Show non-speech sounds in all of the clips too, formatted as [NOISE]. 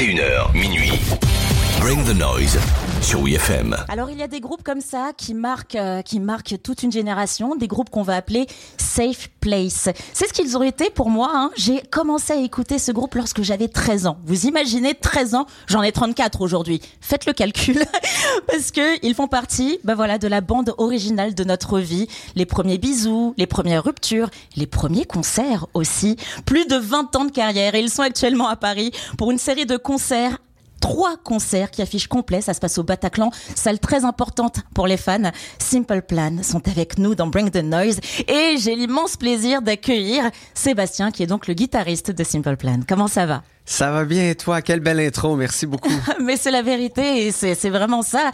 21h, minuit. Bring the noise sur WFM. Alors il y a des groupes comme ça qui marquent, euh, qui marquent toute une génération, des groupes qu'on va appeler Safe Place. C'est ce qu'ils ont été pour moi. Hein. J'ai commencé à écouter ce groupe lorsque j'avais 13 ans. Vous imaginez 13 ans J'en ai 34 aujourd'hui. Faites le calcul [LAUGHS] parce que ils font partie, ben voilà, de la bande originale de notre vie. Les premiers bisous, les premières ruptures, les premiers concerts aussi. Plus de 20 ans de carrière et ils sont actuellement à Paris pour une série de concerts trois concerts qui affichent complet. Ça se passe au Bataclan, salle très importante pour les fans. Simple Plan sont avec nous dans Bring the Noise et j'ai l'immense plaisir d'accueillir Sébastien qui est donc le guitariste de Simple Plan. Comment ça va? Ça va bien et toi? Quelle belle intro, merci beaucoup. [LAUGHS] Mais c'est la vérité et c'est vraiment ça.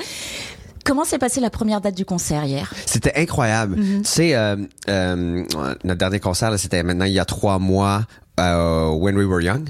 Comment s'est passée la première date du concert hier? C'était incroyable. Tu sais, euh, euh, notre dernier concert, c'était maintenant il y a trois mois euh, When We Were Young.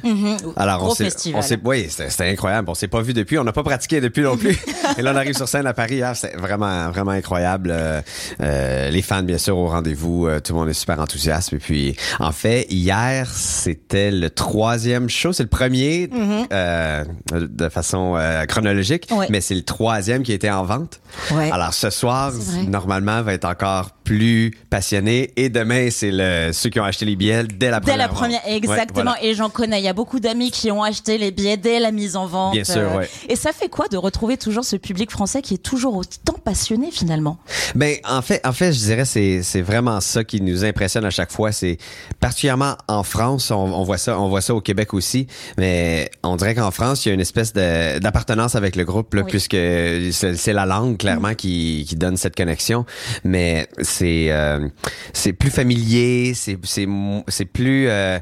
Alors Gros on s'est, festival. on s'est, oui, c'était, c'était incroyable. On s'est pas vu depuis, on n'a pas pratiqué depuis non plus. [LAUGHS] Et là on arrive sur scène à Paris. hier, c'est vraiment, vraiment incroyable. Euh, euh, les fans bien sûr au rendez-vous, euh, tout le monde est super enthousiaste. Et puis en fait hier c'était le troisième show, c'est le premier euh, de façon chronologique, Ouais. mais c'est le troisième qui était en vente. Ouais. Alors ce soir normalement va être encore plus passionné et demain c'est le ceux qui ont acheté les billets dès la Dès première la première, vente. exactement. Ouais, voilà. Et j'en connais. Il y a beaucoup d'amis qui ont acheté les billets dès la mise en vente. Bien sûr, Euh, ouais. Et ça fait quoi de retrouver toujours ce public français qui est toujours autant passionné finalement? Ben en fait, en fait, je dirais c'est c'est vraiment ça qui nous impressionne à chaque fois. C'est particulièrement en France, on, on voit ça, on voit ça au Québec aussi, mais on dirait qu'en France, il y a une espèce de- d'appartenance avec le groupe, là, Oui. puisque c'est c'est la langue clairement qui, qui donne cette connexion. Mais c'est euh, c'est plus familier, c'est c'est c'est plus euh,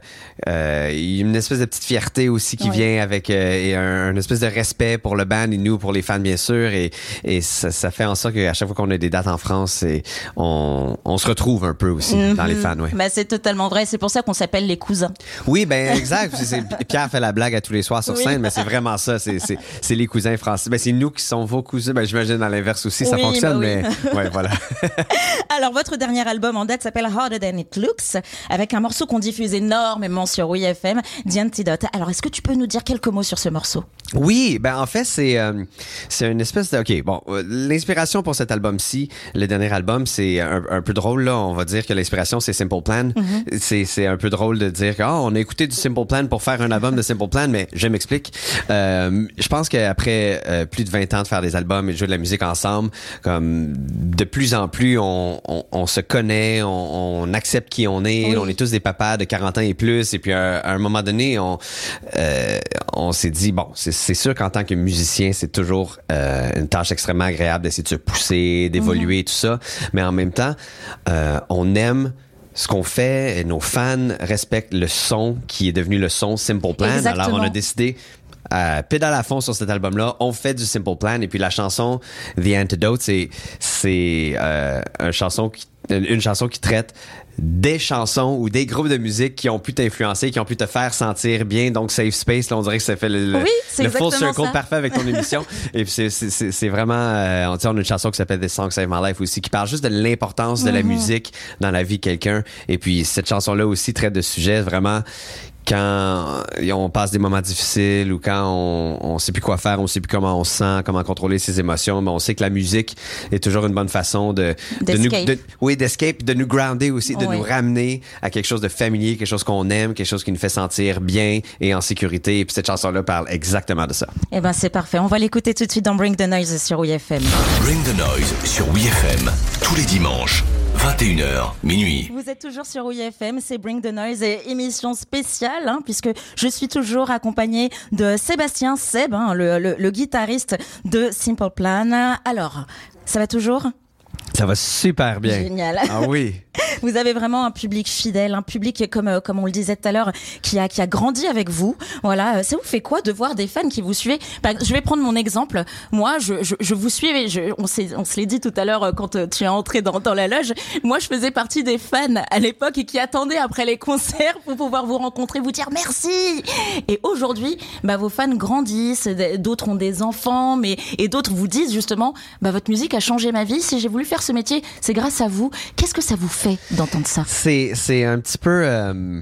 euh, il y a une espèce de petite fierté aussi qui vient avec euh, et un, un espèce de respect pour le band et nous pour les fans bien sûr et et ça, ça fait en sorte qu'à chaque fois qu'on a des dates en France, on, on se retrouve un peu aussi dans les fans, ouais. Bah, c'est totalement vrai. C'est pour ça qu'on s'appelle les cousins. Oui, ben [LAUGHS] exact. Pierre fait la blague à tous les soirs sur Oui. scène, mais c'est vraiment ça. C'est les cousins français. Ben c'est nous qui sommes vos cousins. Ben j'imagine à l'inverse aussi, ça Oui, fonctionne, bah oui. mais ouais, voilà. Alors, [LAUGHS] [LAUGHS] votre dernier album en date s'appelle Harder Than It Looks, avec un morceau qu'on diffuse énormément sur WeFM, The Antidote. Alors, est-ce que tu peux nous dire quelques mots sur ce morceau? Oui, ben en fait c'est euh, c'est une espèce de ok bon euh, l'inspiration pour cet album-ci, le dernier album, c'est un, un peu drôle là. On va dire que l'inspiration c'est Simple Plan. C'est c'est un peu drôle de dire que ah, on a écouté du Simple Plan pour faire un album de Simple Plan, mais je m'explique. Euh, je pense qu'après plus de 20 ans de faire des albums et de jouer de la musique ensemble, comme de plus en plus on, on, on se connaît, on, on accepte qui on est, Oui. on est tous des papas de 40 ans et plus, et puis à, à un moment donné, on, euh, on s'est dit, bon, c'est sûr qu'en tant que musicien, c'est toujours euh, une tâche extrêmement agréable d'essayer de se pousser, d'évoluer et tout ça, mais en même temps, euh, on aime ce qu'on fait, et nos fans respectent le son qui est devenu le son Simple Plan. Exactement. Alors on a décidé euh, pédale à fond sur cet album-là. On fait du Simple Plan et puis la chanson The Antidote, c'est c'est euh, une chanson qui une chanson qui traite des chansons ou des groupes de musique qui ont pu t'influencer, qui ont pu te faire sentir bien. Donc Safe Space, là, on dirait que ça fait le, le- Oui, le full circle ça. parfait avec ton émission. [LAUGHS] et puis c'est- vraiment, euh, on, on a une chanson qui s'appelle This Song Save My Life aussi, qui parle juste de l'importance de la musique dans la vie de quelqu'un. Et puis cette chanson-là aussi traite de sujets vraiment quand on passe des moments difficiles ou quand on, on sait plus quoi faire, on sait plus comment on se sent, comment contrôler ses émotions, mais on sait que la musique est toujours une bonne façon de, de nous, de- oui, d'escape, de nous grounder aussi, de nous ramener à quelque chose de familier, quelque chose qu'on aime, quelque chose qui nous fait sentir bien et en sécurité. Et puis cette chanson-là parle exactement de ça. Eh ben, c'est parfait. On va l'écouter tout de suite dans Bring the Noise sur WeFM. Bring the noise sur WFM tous les dimanches, 21h, minuit. Vous êtes toujours sur WeFM, c'est Bring the Noise et émission spéciale, hein, puisque je suis toujours accompagnée de Sébastien Seb, hein, le, le- le guitariste de Simple Plan. Alors, ça va toujours? Ça va super bien. Génial. Ah oui. [LAUGHS] Vous avez vraiment un public fidèle, un public comme euh, comme on le disait tout à l'heure, qui a qui a grandi avec vous. Voilà, euh, ça vous fait quoi de voir des fans qui vous suivent? Par- Je vais prendre mon exemple. Moi, je je, vous suivais. Je, on on se l'est dit tout à l'heure euh, quand tu es entré dans dans la loge. Moi, je faisais partie des fans à l'époque et qui attendaient après les concerts pour pouvoir vous rencontrer, vous dire merci. Et aujourd'hui, bah vos fans grandissent, d'autres ont des enfants, mais et d'autres vous disent justement, bah votre musique a changé ma vie. Si j'ai voulu faire ce métier, c'est grâce à vous. Qu'est-ce que ça vous fait fait d'entendre ça. C'est, c'est un petit peu, euh,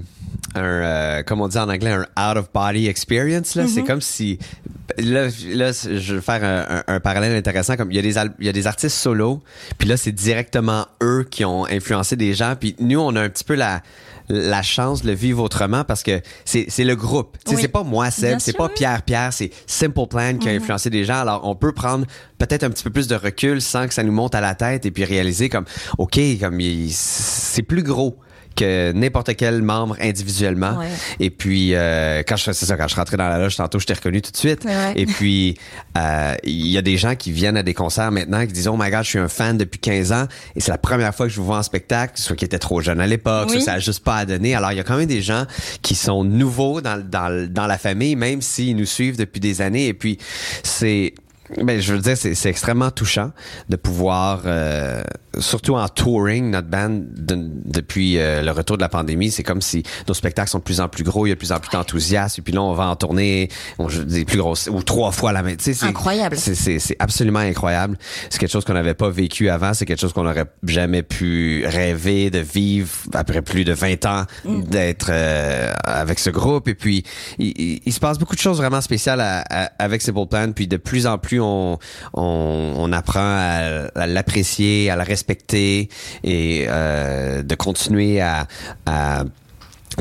un, euh, comme on dit en anglais, un out of body experience. Là, c'est comme si, là, là, je vais faire un, un- un parallèle intéressant. Comme il y a des, il y a des artistes solo, puis là, c'est directement eux qui ont influencé des gens. Puis nous, on a un petit peu la la chance de le vivre autrement parce que c'est le groupe. Oui. C'est pas moi, Seb, c'est pas oui. Pierre Pierre, c'est Simple Plan qui a influencé des gens. Alors on peut prendre peut-être un petit peu plus de recul sans que ça nous monte à la tête et puis réaliser comme OK, comme c'est plus gros que n'importe quel membre individuellement. Ouais. Et puis euh, quand je c'est ça quand je rentrais dans la loge tantôt, je t'ai reconnu tout de suite. Ouais. Et puis euh, il y a des gens qui viennent à des concerts maintenant qui disent "Oh my god, je suis un fan depuis 15 ans et c'est la première fois que je vous vois en spectacle, soit qui était trop jeune à l'époque, Oui. soit ça a juste pas à donner." Alors il y a quand même des gens qui sont nouveaux dans dans dans la famille même s'ils nous suivent depuis des années et puis c'est ben, je veux dire, c'est c'est extrêmement touchant de pouvoir, euh, surtout en touring, notre band, de- depuis euh, le retour de la pandémie, c'est comme si nos spectacles sont de plus en plus gros, il y a de plus en plus d'enthousiasme, et puis là, on va en tourner on joue des plus grosses, ou trois fois la même. C'est- Incroyable. C'est absolument incroyable. C'est quelque chose qu'on n'avait pas vécu avant, c'est quelque chose qu'on n'aurait jamais pu rêver de vivre après plus de 20 ans, d'être euh, avec ce groupe. Et puis, il, il- il se passe beaucoup de choses vraiment spéciales à- à- avec Simple Plan. Puis de plus en plus, on, on, on apprend à, à l'apprécier, à la respecter et euh, de continuer à, à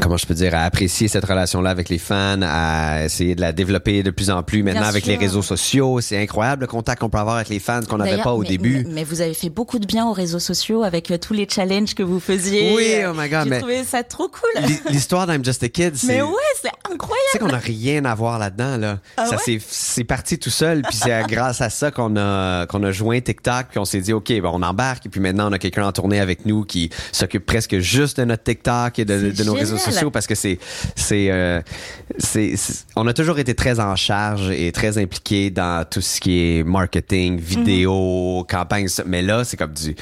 comment je peux dire, à apprécier cette relation-là avec les fans, à essayer de la développer de plus en plus maintenant Bien avec sûr. les réseaux sociaux. C'est incroyable le contact qu'on peut avoir avec les fans qu'on n'avait pas au mais- début. Mais, vous avez fait beaucoup de bien aux réseaux sociaux avec euh, tous les challenges que vous faisiez. Oui, oh my God, J'ai trouvé ça trop cool. L'hi- L'histoire d'I'm Just a Kid, c'est... Mais ouais, c'est incroyable. Tu sais qu'on n'a rien à voir là-dedans, là. Ah ça ouais? s'est, c'est parti tout seul, puis c'est [LAUGHS] grâce à ça qu'on a, qu'on a joint TikTok, puis on s'est dit, OK, ben, on embarque, et puis maintenant, on a quelqu'un en tournée avec nous qui s'occupe presque juste de notre TikTok et de, nos réseaux sociaux, parce que c'est, c'est, euh, on a toujours été très en charge et très impliqué dans tout ce qui est marketing, vidéo, campagne, mais là, c'est comme du,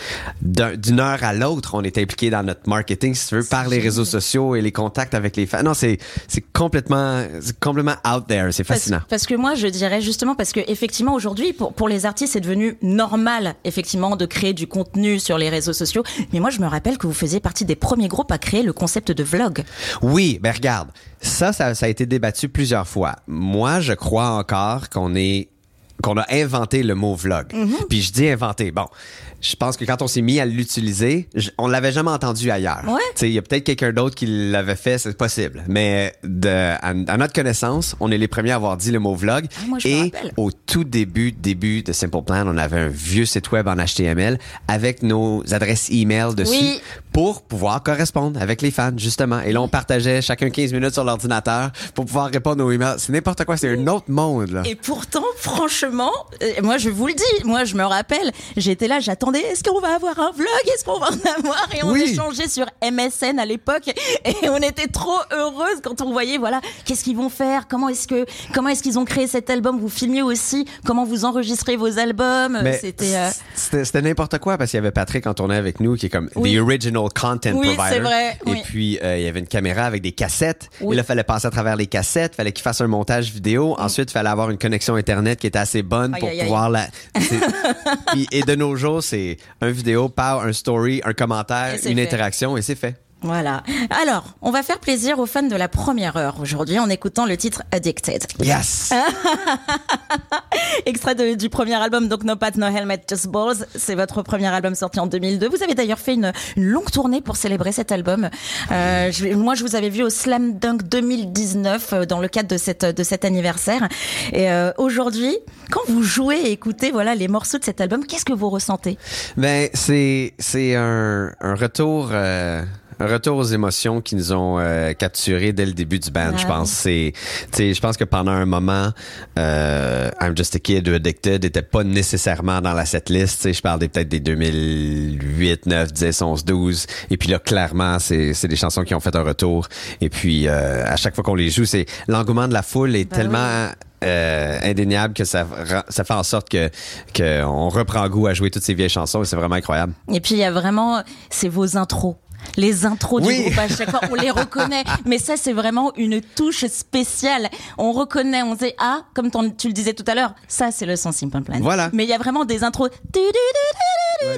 d'un- d'une heure à l'autre, on est impliqué dans notre marketing, si tu veux, par les réseaux sociaux et les contacts avec les fans. Non, c'est, c'est complètement, complètement out there. C'est Parce, fascinant. parce que moi, je dirais justement parce que effectivement aujourd'hui, pour, pour les artistes, c'est devenu normal effectivement de créer du contenu sur les réseaux sociaux. Mais moi, je me rappelle que vous faisiez partie des premiers groupes à créer le concept de vlog. Oui, ben regarde, ça, ça, ça a été débattu plusieurs fois. Moi, je crois encore qu'on est qu'on a inventé le mot vlog. Mm-hmm. Puis je dis inventé. Bon, je pense que quand on s'est mis à l'utiliser, on l'avait jamais entendu ailleurs. Ouais. Il y a peut-être quelqu'un d'autre qui l'avait fait, c'est possible. Mais de, à, à notre connaissance, on est les premiers à avoir dit le mot vlog. Ah, moi, Et au tout début, début de Simple Plan, on avait un vieux site web en HTML avec nos adresses email dessus Oui. pour pouvoir correspondre avec les fans, justement. Et là, on partageait chacun 15 minutes sur l'ordinateur pour pouvoir répondre aux emails. C'est n'importe quoi, c'est un autre monde, là. Et pourtant, franchement, euh, moi je vous le dis, moi je me rappelle, j'étais là, j'attendais, est-ce qu'on va avoir un vlog, est-ce qu'on va en avoir? Et on Oui. échangeait sur MSN à l'époque, et [LAUGHS] on était trop heureuses quand on voyait, voilà, qu'est-ce qu'ils vont faire, comment est-ce que, comment est-ce qu'ils ont créé cet album? Vous filmiez aussi? Comment vous enregistrez vos albums? C'était. euh, c'était n'importe quoi parce qu'il y avait Patrick en tournait avec nous qui est comme Oui. the original content Oui, provider. c'est vrai, Et puis euh, il y avait une caméra avec des cassettes. Et là, il fallait passer à travers les cassettes, fallait qu'il fasse un montage vidéo. Ensuite, il fallait avoir une connexion internet qui était assez bonne pour aïe, aïe. pouvoir la. [LAUGHS] Puis- et de nos jours, c'est un vidéo, par un story, un commentaire, une fait. interaction et c'est fait. Voilà. Alors, on va faire plaisir aux fans de la première heure aujourd'hui en écoutant le titre Addicted. Yes. [LAUGHS] Extrait de- du premier album, donc No Pat, No Helmet, Just Balls. C'est votre premier album sorti en 2002. Vous avez d'ailleurs fait une, une longue tournée pour célébrer cet album. Euh, je- moi, je vous avais vu au Slam Dunk 2019 euh, dans le cadre de, cette, de cet anniversaire. Et euh, aujourd'hui, quand vous jouez et écoutez voilà, les morceaux de cet album, qu'est-ce que vous ressentez? Ben, c'est, c'est un, un retour, un retour aux émotions qui nous ont euh, capturés dès le début du band, je pense. C'est, je pense que pendant un moment, euh, I'm Just a Kid ou Addicted n'était pas nécessairement dans la setlist. Je parle des, peut-être des 2008, 9, 10, 11, 12. Et puis là, clairement, c'est, c'est des chansons qui ont fait un retour. Et puis, euh, à chaque fois qu'on les joue, c'est l'engouement de la foule est Ben tellement euh, indéniable que ça, ça fait en sorte que qu'on reprend goût à jouer toutes ces vieilles chansons et c'est vraiment incroyable. Et puis il y a vraiment, c'est vos intros. Les intros Oui. du groupe à chaque fois, on les reconnaît. [LAUGHS] Mais ça, c'est vraiment une touche spéciale. On reconnaît, on sait, ah, comme ton- tu le disais tout à l'heure, ça, c'est le son Simple Plan. Voilà. Mais il y a vraiment des intros. Ouais.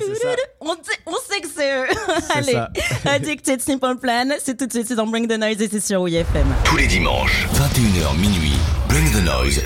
On, sait- on sait que c'est eux. [LAUGHS] Allez, ça. [LAUGHS] Addicted Simple Plan, c'est tout de suite c'est dans Bring the Noise et c'est sur WFM. Tous les dimanches, 21h minuit. Bring the noise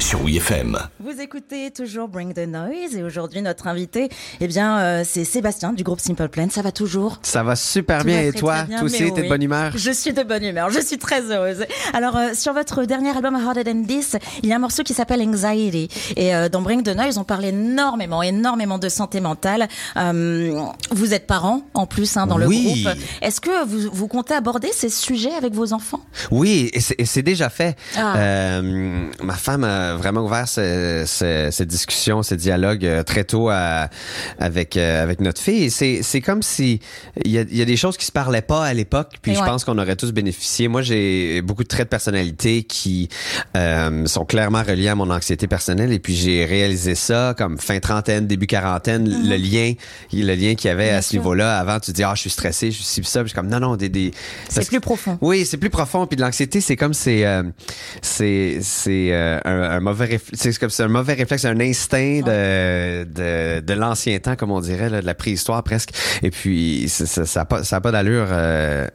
sur WeFM. Vous écoutez toujours Bring the Noise et aujourd'hui notre invité, eh bien, euh, c'est Sébastien du groupe Simple Plan. Ça va toujours? Ça va super Tout bien. va Et toi, bien, toi aussi, mais t'es de oui. bonne humeur? Je suis de bonne humeur, je suis très heureuse. Alors, euh, sur votre dernier album Harder Than This, il y a un morceau qui s'appelle Anxiety. Et euh, dans Bring the Noise, on parle énormément, énormément de santé mentale. Euh, vous êtes parents, en plus, hein, dans le Oui. groupe. Est-ce que vous, vous comptez aborder ces sujets avec vos enfants? Oui, et c'est déjà fait. Ah. Euh, ma femme a vraiment ouvert ce- ce- cette discussion, ce dialogue euh, très tôt à- avec euh, avec notre fille. C'est c'est comme si il y a, y a des choses qui se parlaient pas à l'époque, puis Et je ouais. pense qu'on aurait tous bénéficié. Moi, j'ai beaucoup de traits de personnalité qui euh, sont clairement reliés à mon anxiété personnelle, et puis j'ai réalisé ça comme fin trentaine, début quarantaine, le lien, le lien qu'il y avait Mm-hmm. Bien à ce niveau-là. Avant, tu dis ah, je suis stressé, je suis ci, ça, puis je suis comme non, non, des, des C'est plus profond. oui, c'est plus profond. Puis de l'anxiété, c'est comme c'est euh, c'est c'est euh, un, un mauvais réflexe. C'est un mauvais réflexe, un instinct de de, de l'ancien temps, comme on dirait, de la préhistoire presque. Et puis ça ça pas pas d'allure euh,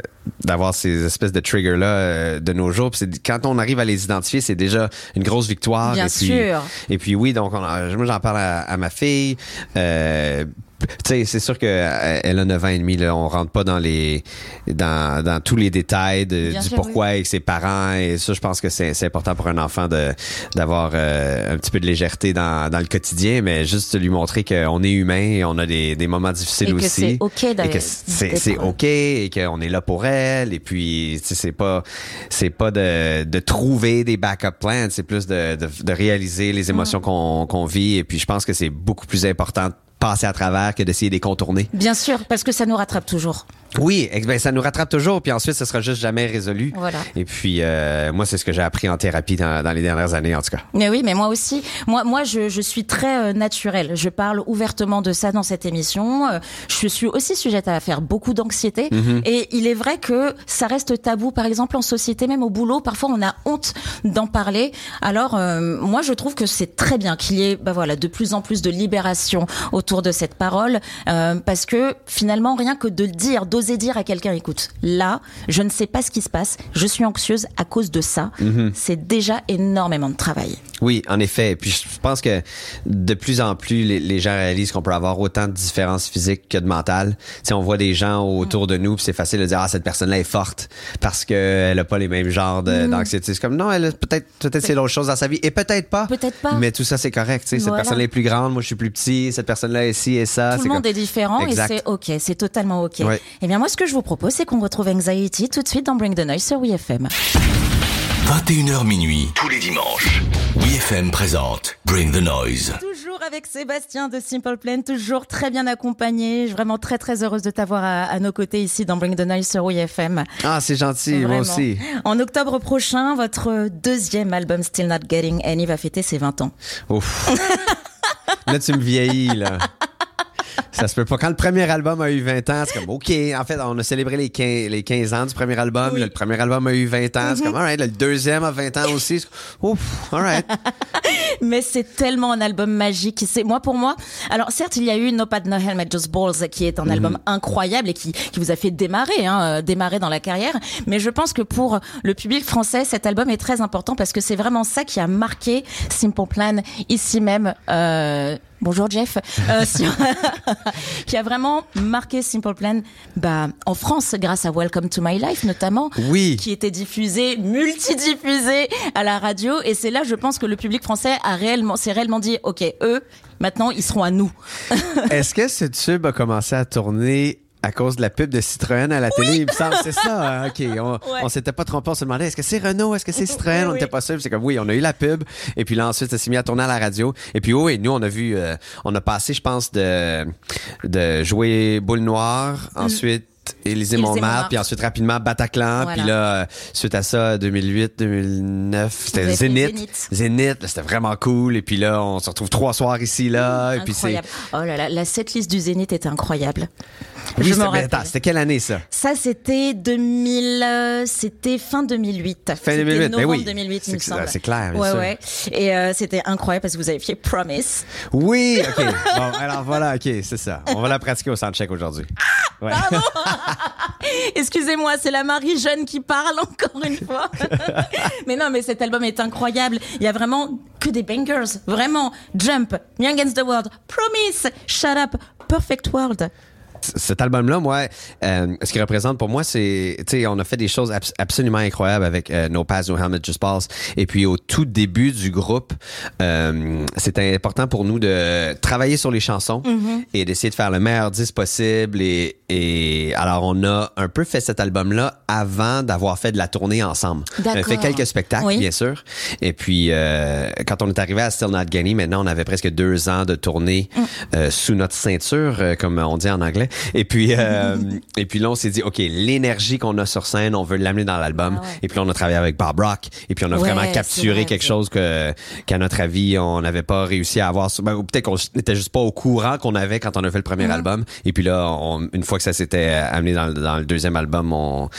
d'avoir ces espèces de triggers là de nos jours. Puis quand on arrive à les identifier, c'est déjà une grosse victoire. Bien et puis, sûr. Et puis oui, donc on moi j'en parle à, à ma fille. Euh, tu sais, c'est sûr que euh, elle a 9 ans et demi. Là, on rentre pas dans les dans, dans tous les détails de- du sûr, pourquoi avec ses parents et ça, je pense que c'est important pour un enfant de d'avoir euh, un petit peu de légèreté dans, dans le quotidien, mais juste lui montrer qu'on est humain et on a des, des moments difficiles Et que aussi. c'est OK et que c'est ok et qu'on est là pour elle et puis c'est pas c'est pas de, de trouver des backup plans, c'est plus de, de, de réaliser les émotions qu'on qu'on vit et puis je pense que c'est beaucoup plus important de passer à travers que d'essayer de les contourner. Bien sûr, parce que ça nous rattrape toujours. Oui, ben, ça nous rattrape toujours, puis ensuite, ce sera juste jamais résolu. Voilà. Et puis, euh, moi, c'est ce que j'ai appris en thérapie dans, dans les dernières années, en tout cas. Mais oui, mais moi aussi. Moi, moi, je, je suis très euh, naturelle. Je parle ouvertement de ça dans cette émission. Euh, je suis aussi sujette à faire beaucoup d'anxiété. Et il est vrai que ça reste tabou. Par exemple, en société, même au boulot, parfois on a honte d'en parler. Alors, euh, moi, je trouve que c'est très bien qu'il y ait, bah voilà, de plus en plus de libération autour de cette parole, euh, parce que finalement, rien que de le dire, d'oser dire à quelqu'un, écoute, là, je ne sais pas ce qui se passe. Je suis anxieuse à cause de ça. C'est déjà énormément de travail. Oui, en effet. Et puis, je pense que de plus en plus, les, les gens réalisent qu'on peut avoir autant de différences physiques que de mentales. Tu sais, on voit des gens autour de nous, puis c'est facile de dire, ah, cette personne-là est forte parce qu'elle a pas les mêmes genres de- d'anxiété. C'est comme, non, elle a peut-être, peut-être c'est l'autre chose dans sa vie. Et peut-être pas. Peut-être pas. Mais tout ça, c'est correct. Tu sais, cette personne-là est plus grande, moi, je suis plus petit. Cette personne-là est ci et ça. Tout le monde comme- est différent Exact. et c'est ok, c'est totalement ok. Et bien moi, ce que je vous propose, c'est qu'on retrouve Anxiety tout de suite dans Bring the Noise sur WeFM. 21h minuit, tous les dimanches. WeFM présente Bring the Noise. Toujours avec Sébastien de Simple Plan, toujours très bien accompagné. Je suis vraiment très très heureuse de t'avoir à, à nos côtés ici dans Bring the Noise sur WeFM. Ah, c'est gentil, moi Vraiment. aussi. En octobre prochain, votre deuxième album Still Not Getting Any va fêter ses 20 ans. Ouf. [LAUGHS] là, tu me vieillis, là. Ça se peut pas. Quand le premier album a eu 20 ans, c'est comme, OK. En fait, on a célébré les 15, les 15 ans du premier album. Oui. Là, le premier album a eu 20 ans. C'est comme, all right. Là, le deuxième a 20 ans aussi. Ouf, all right. [LAUGHS] Mais c'est tellement un album magique. C'est moi pour moi. Alors certes, il y a eu No Pad No Helmet Just Balls, qui est un album incroyable et qui, qui vous a fait démarrer, hein, euh, démarrer dans la carrière. Mais je pense que pour le public français, cet album est très important parce que c'est vraiment ça qui a marqué Simple Plan ici même. Euh, Bonjour Jeff, euh, [LAUGHS] sur- [LAUGHS] qui a vraiment marqué Simple Plan bah, en France grâce à Welcome to My Life notamment Oui. qui était diffusé, multidiffusé à la radio. Et c'est là, je pense que le public français a réellement, s'est réellement dit, OK, eux, maintenant, ils seront à nous. [LAUGHS] Est-ce que ce tube a commencé à tourner à cause de la pub de Citroën à la télé, il me semble, c'est ça. hein? [LAUGHS] OK, on, on s'était pas trompé, on se demandait est-ce que c'est Renault, est-ce que c'est [LAUGHS] Citroën, Oui, on oui. n'était pas sûr, c'est comme oui, on a eu la pub et puis là ensuite ça s'est mis à tourner à la radio et puis oui, nous on a vu euh, on a passé je pense de de jouer boule noire, ensuite Élysée Élysée Montmartre, puis ensuite rapidement Bataclan, Voilà. puis là euh, suite à ça 2008, 2009, Vous c'était Zénith. Zénith. C'était vraiment cool et puis là on se retrouve trois soirs ici là et puis c'est Incroyable. Oh là là, la setlist du Zénith était incroyable. Oui, je c'était- quelle année ça? Ça, c'était 2000, euh, c'était fin 2008. Fin C'était 2008, mais novembre oui. 2008, il me C'est- semble. c'est clair, bien Ouais, sûr. ouais. Et euh, c'était incroyable parce que vous avez fait Promise. Oui, OK. Bon, alors voilà, OK, c'est ça. On va la pratiquer au soundcheck aujourd'hui. Ouais. [LAUGHS] [LAUGHS] Excusez-moi, c'est la Marie jeune qui parle encore une fois. [LAUGHS] mais non, mais cet album est incroyable. Il y a vraiment que des bangers. Vraiment. Jump, Me Against the World, Promise, Shut Up, Perfect World. Cet album-là, moi, euh, ce qu'il représente pour moi, c'est, tu sais, on a fait des choses abs- absolument incroyables avec euh, No Pass, No Helmet, Just Pulse. Et puis au tout début du groupe, euh, c'était important pour nous de travailler sur les chansons et d'essayer de faire le meilleur disque possible. Et, et alors on a un peu fait cet album-là avant d'avoir fait de la tournée ensemble. On a fait quelques spectacles, Oui. bien sûr. Et puis euh, quand on est arrivé à Still Not Getting, maintenant on avait presque deux ans de tournée euh, sous notre ceinture, euh, comme on dit en anglais. Et puis euh, et puis là on s'est dit ok l'énergie qu'on a sur scène, on veut l'amener dans l'album. Ah ouais. Et puis on a travaillé avec Bob Rock. Et puis on a Ouais, vraiment c'est capturé vrai, quelque c'est- chose que qu'à notre avis on n'avait pas réussi à avoir. ben, ou peut-être qu'on n'était juste pas au courant qu'on avait quand on a fait le premier album. Et puis là on- une fois que ça s'était amené dans, le- dans le deuxième album, on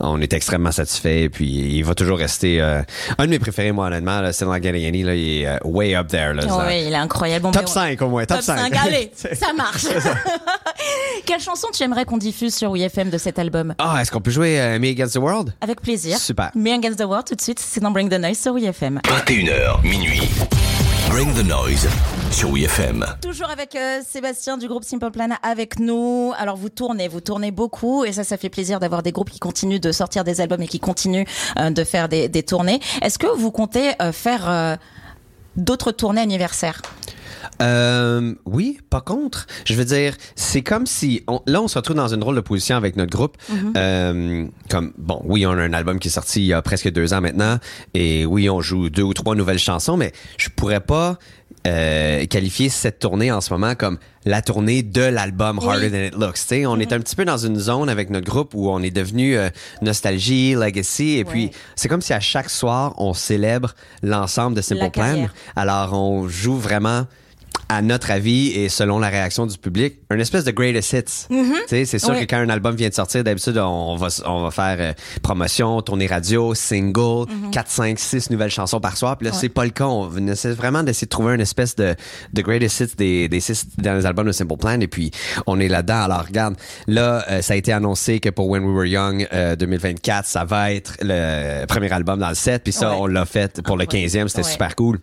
on était extrêmement satisfait. Et puis il va toujours rester euh, un de mes préférés moi honnêtement. Not Getting Any, là, il est euh, way up there. Là, Oh, oui, il est incroyable. Top mais on- 5 au moins, top, Top 5, allez, [LAUGHS] ça marche. [LAUGHS] Quelle chanson tu aimerais qu'on diffuse sur WFM de cet album? Ah, est-ce qu'on peut jouer euh, Me Against the World? Avec plaisir. Super. Me Against the World tout de suite, c'est dans Bring the Noise sur WFM. 21h, minuit. Bring the noise sur WeFM. Toujours avec euh, Sébastien du groupe Simple Plan avec nous. Alors vous tournez, vous tournez beaucoup et ça, ça fait plaisir d'avoir des groupes qui continuent de sortir des albums et qui continuent euh, de faire des, des tournées. Est-ce que vous comptez euh, faire euh, d'autres tournées anniversaires? Euh, oui, pas contre. Je veux dire, c'est comme si on- là on se retrouve dans une drôle de position avec notre groupe. Euh, comme bon, oui, on a un album qui est sorti il y a presque deux ans maintenant, et oui, on joue deux ou trois nouvelles chansons, mais je pourrais pas euh, qualifier cette tournée en ce moment comme la tournée de l'album Oui. Harder Than It Looks. On est un petit peu dans une zone avec notre groupe où on est devenu euh, nostalgie, legacy, et puis c'est comme si à chaque soir on célèbre l'ensemble de Simple La Plan. Alors, on joue vraiment à notre avis et selon la réaction du public, une espèce de greatest hits. Sais, C'est sûr que quand un album vient de sortir, d'habitude, on va, on va faire euh, promotion, tournée radio, single, 4, 5, 6 nouvelles chansons par soir. Puis là, c'est pas le cas. On essaie vraiment d'essayer de trouver une espèce de, de greatest hits des, des six derniers albums de Simple Plan. Et puis, on est là-dedans. Alors, regarde, là, euh, ça a été annoncé que pour When We Were Young euh, 2024, ça va être le premier album dans le set. Puis ça, Ouais. on l'a fait pour le 15e. C'était super cool.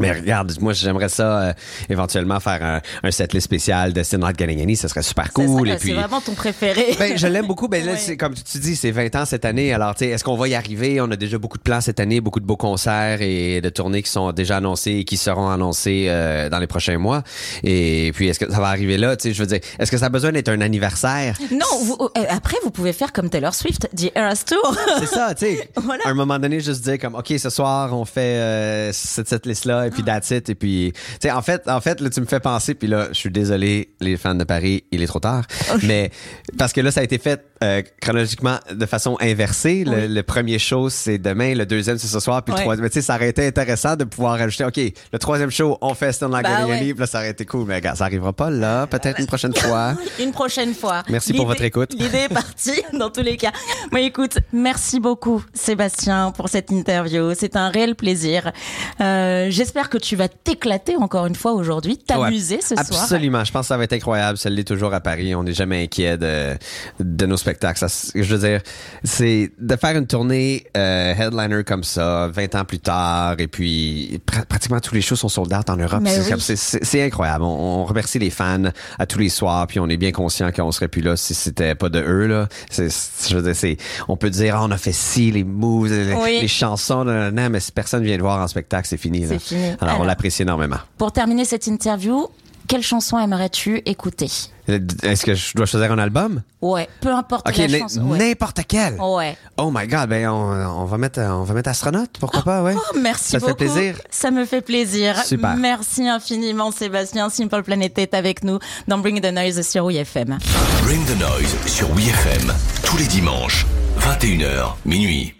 Mais regarde, moi j'aimerais ça euh, éventuellement faire un, un setlist spécial de Still Not Getting Any, ça serait super C'est cool. et puis, C'est vraiment ton préféré. ben, je l'aime beaucoup. Ben, là, Ouais. c'est, comme tu dis, c'est 20 ans cette année. Alors, tu sais, est-ce qu'on va y arriver? On a déjà beaucoup de plans cette année, beaucoup de beaux concerts et de tournées qui sont déjà annoncés et qui seront annoncés euh, dans les prochains mois. Et puis, est-ce que ça va arriver là? Tu sais, je veux dire, est-ce que ça a besoin d'être un anniversaire? non, vous- euh, après vous pouvez faire comme Taylor Swift, The Eras Tour. C'est ça, tu sais. [LAUGHS] Voilà. À un moment donné, juste dire comme, OK, ce soir, on fait euh, cette, liste-là, et puis that's it. Et puis, tu sais, en fait, en fait, là, tu me fais penser, puis là, je suis désolé, les fans de Paris, il est trop tard. Mais, parce que là, ça a été fait euh, chronologiquement de façon inversée. Le, Oui. le premier show, c'est demain, le deuxième, c'est ce soir, puis le troisième. Mais tu sais, ça aurait été intéressant de pouvoir rajouter, OK, le troisième show, on fait Not Bah Getting ouais. Là, ça aurait été cool. Mais regarde, ça arrivera pas là, peut-être une prochaine fois. [LAUGHS] Une prochaine fois. Merci pour votre écoute. L'idée est partie [LAUGHS] dans tous les cas. Bon, écoute, merci beaucoup Sébastien pour cette interview. C'est un réel plaisir. Euh, J'espère que tu vas t'éclater encore une fois aujourd'hui, t'amuser Ouais, ce soir. Absolument. Je pense que ça va être incroyable. Ça l'est toujours à Paris. On n'est jamais inquiet de, de nos Ça, c'est- je veux dire, c'est de faire une tournée euh, headliner comme ça, 20 ans plus tard, et puis pr- pratiquement tous les shows sont sold out en Europe. C'est oui. incroyable. On, on remercie les fans à tous les soirs, puis on est bien conscient qu'on serait plus là si c'était pas de eux. Là. Je veux dire, on peut dire, Ah, on a fait ci, les moves, les, Oui. les chansons, nan, mais si personne vient le voir en spectacle, c'est fini. là. Fini. Alors, on l'apprécie énormément. Pour terminer cette interview, quelle chanson aimerais-tu écouter? Est-ce que je dois choisir un album? Ouais, peu importe Ok, la chanson. Ouais. n'importe quel. Ouais. Oh my god, ben on, on va mettre on va mettre astronaute, pourquoi pas, ouais. Oh, merci Ça te fait beaucoup. plaisir? Ça me fait plaisir. Super. Merci infiniment, Sébastien. Simple Planet est avec nous dans Bring the Noise sur WFM. Bring the noise sur WeFM tous les dimanches, 21h, minuit.